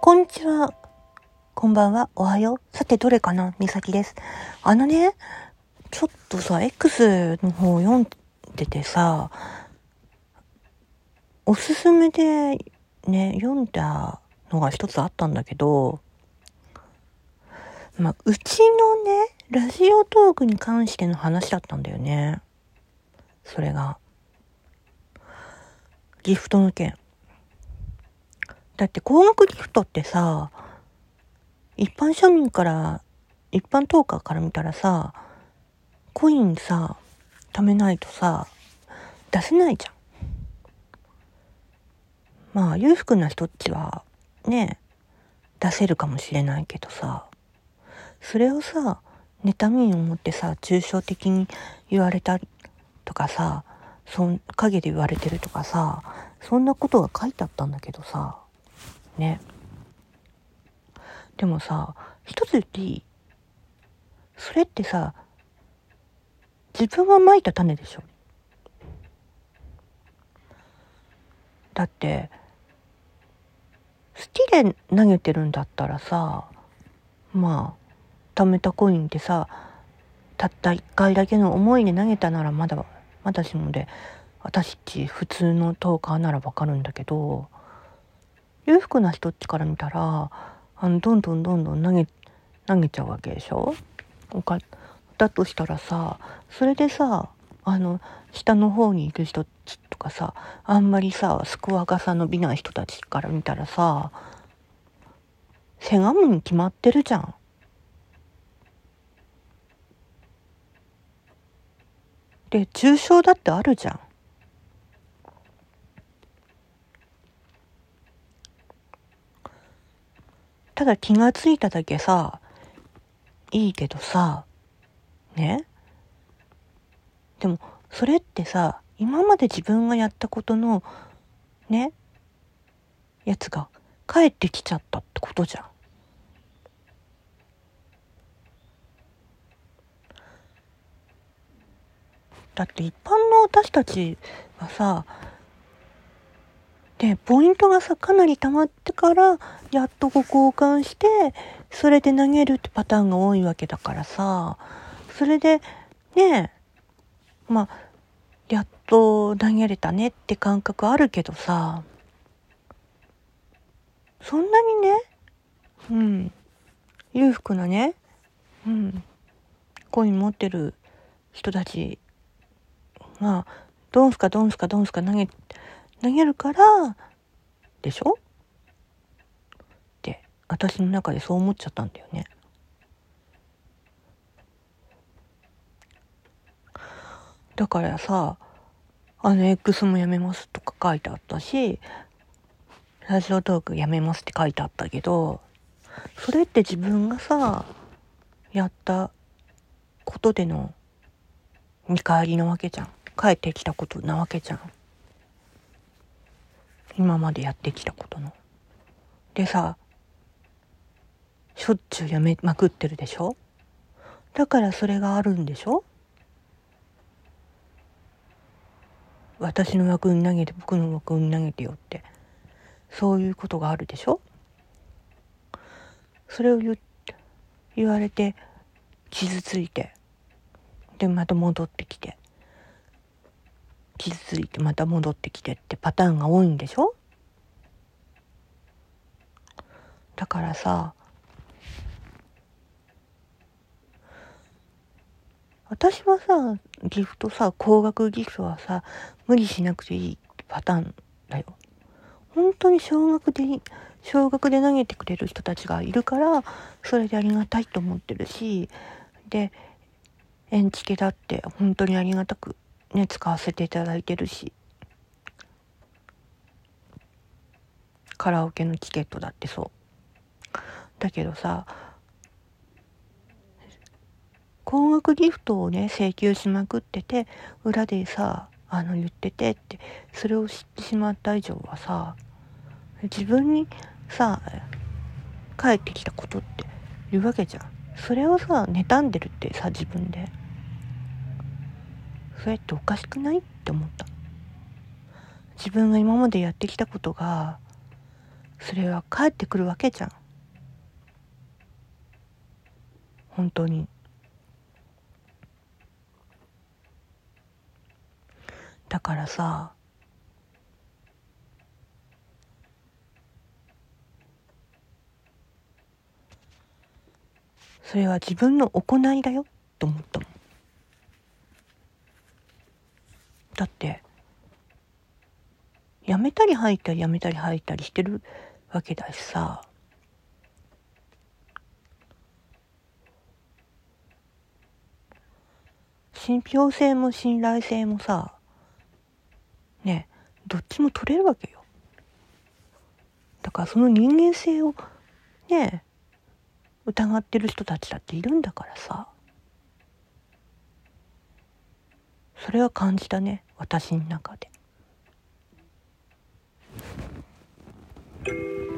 こんにちは。こんばんは。おはよう。さて、どれかな？みさきです。あのね、ちょっとさ、X の方読んでてさ、おすすめでね、読んだのが一つあったんだけど、まあ、うちのね、ラジオトークに関しての話だったんだよね。それが。ギフトの件。だって高額ギフトってさ、一般庶民から、一般トーカーから見たらさ、コインさ、貯めないとさ、出せないじゃん。まあ、裕福な人っちは、ね、出せるかもしれないけどさ、それをさ、妬みに思ってさ、抽象的に言われたとかさ、そん、陰で言われてるとかさ、そんなことが書いてあったんだけどさ、ね。でもさ、一つ言っていい？それってさ、自分がまいた種でしょ。だって、好きで投げてるんだったらさ、まあ、貯めたコインってさ、たった一回だけの思いで投げたならまだ、まだしもで、私っち普通のトーカーならわかるんだけど、裕福な人っちから見たら、あの、どんどんどんどん投げ、投げちゃうわけでしょ？おかだとしたらさ、それでさ、あの、下の方にいる人とかさ、あんまりさ、スコアがさ伸びない人たちから見たらさ、せがむに決まってるじゃん。で、重症だってあるじゃん。ただ気がついただけさ、いいけどさ、ね？でも、それってさ、今まで自分がやったことの、ね、やつが帰ってきちゃったってことじゃん。だって一般の私たちはさ、で、ポイントがさ、かなり溜まってから、やっとこ交換して、それで投げるってパターンが多いわけだからさ、それで、ねまあ、やっと投げれたねって感覚あるけどさ、そんなにね、うん、裕福なね、うん、コイン持ってる人たちが、ドンスかドンスかドンスか投げ、投げるから、でしょ？って、私の中でそう思っちゃったんだよね。だからさ、あの X もやめますとか書いてあったし、ラジオトークやめますって書いてあったけど、それって自分がさ、やったことでの見返りなわけじゃん。帰ってきたことなわけじゃん。今までやってきたことの。でさ、しょっちゅうやめまくってるでしょ？だからそれがあるんでしょ？私の枠に投げて僕の枠に投げてよって。そういうことがあるでしょ？それを言言われて傷ついて。でまた戻ってきて。傷ついてまた戻ってきてってパターンが多いんでしょ？だからさ私はさ、ギフトさ、高額ギフトはさ、無理しなくていいパターンだよ。本当に少額で、少額で投げてくれる人たちがいるから、それでありがたいと思ってるし、で、円チケだって本当にありがたくね、使わせていただいてるし、カラオケのチケットだってそう。だけどさ、高額ギフトをね、請求しまくってて、裏でさ、あの、言っててって、それを知ってしまった以上はさ、自分にさ、帰ってきたことって言うわけじゃん。それをさ妬んでるってさ自分でそれっておかしくない？って思った。自分が今までやってきたことがそれは返ってくるわけじゃん。本当に。だからさそれは自分の行いだよと思ったもんだってやめたり入ったりやめたり入ったりしてるわけだしさ。信憑性も信頼性もさねどっちも取れるわけよ。だからその人間性をね疑ってる人たちだっているんだからさ。それは感じたね私の中で。Thank you.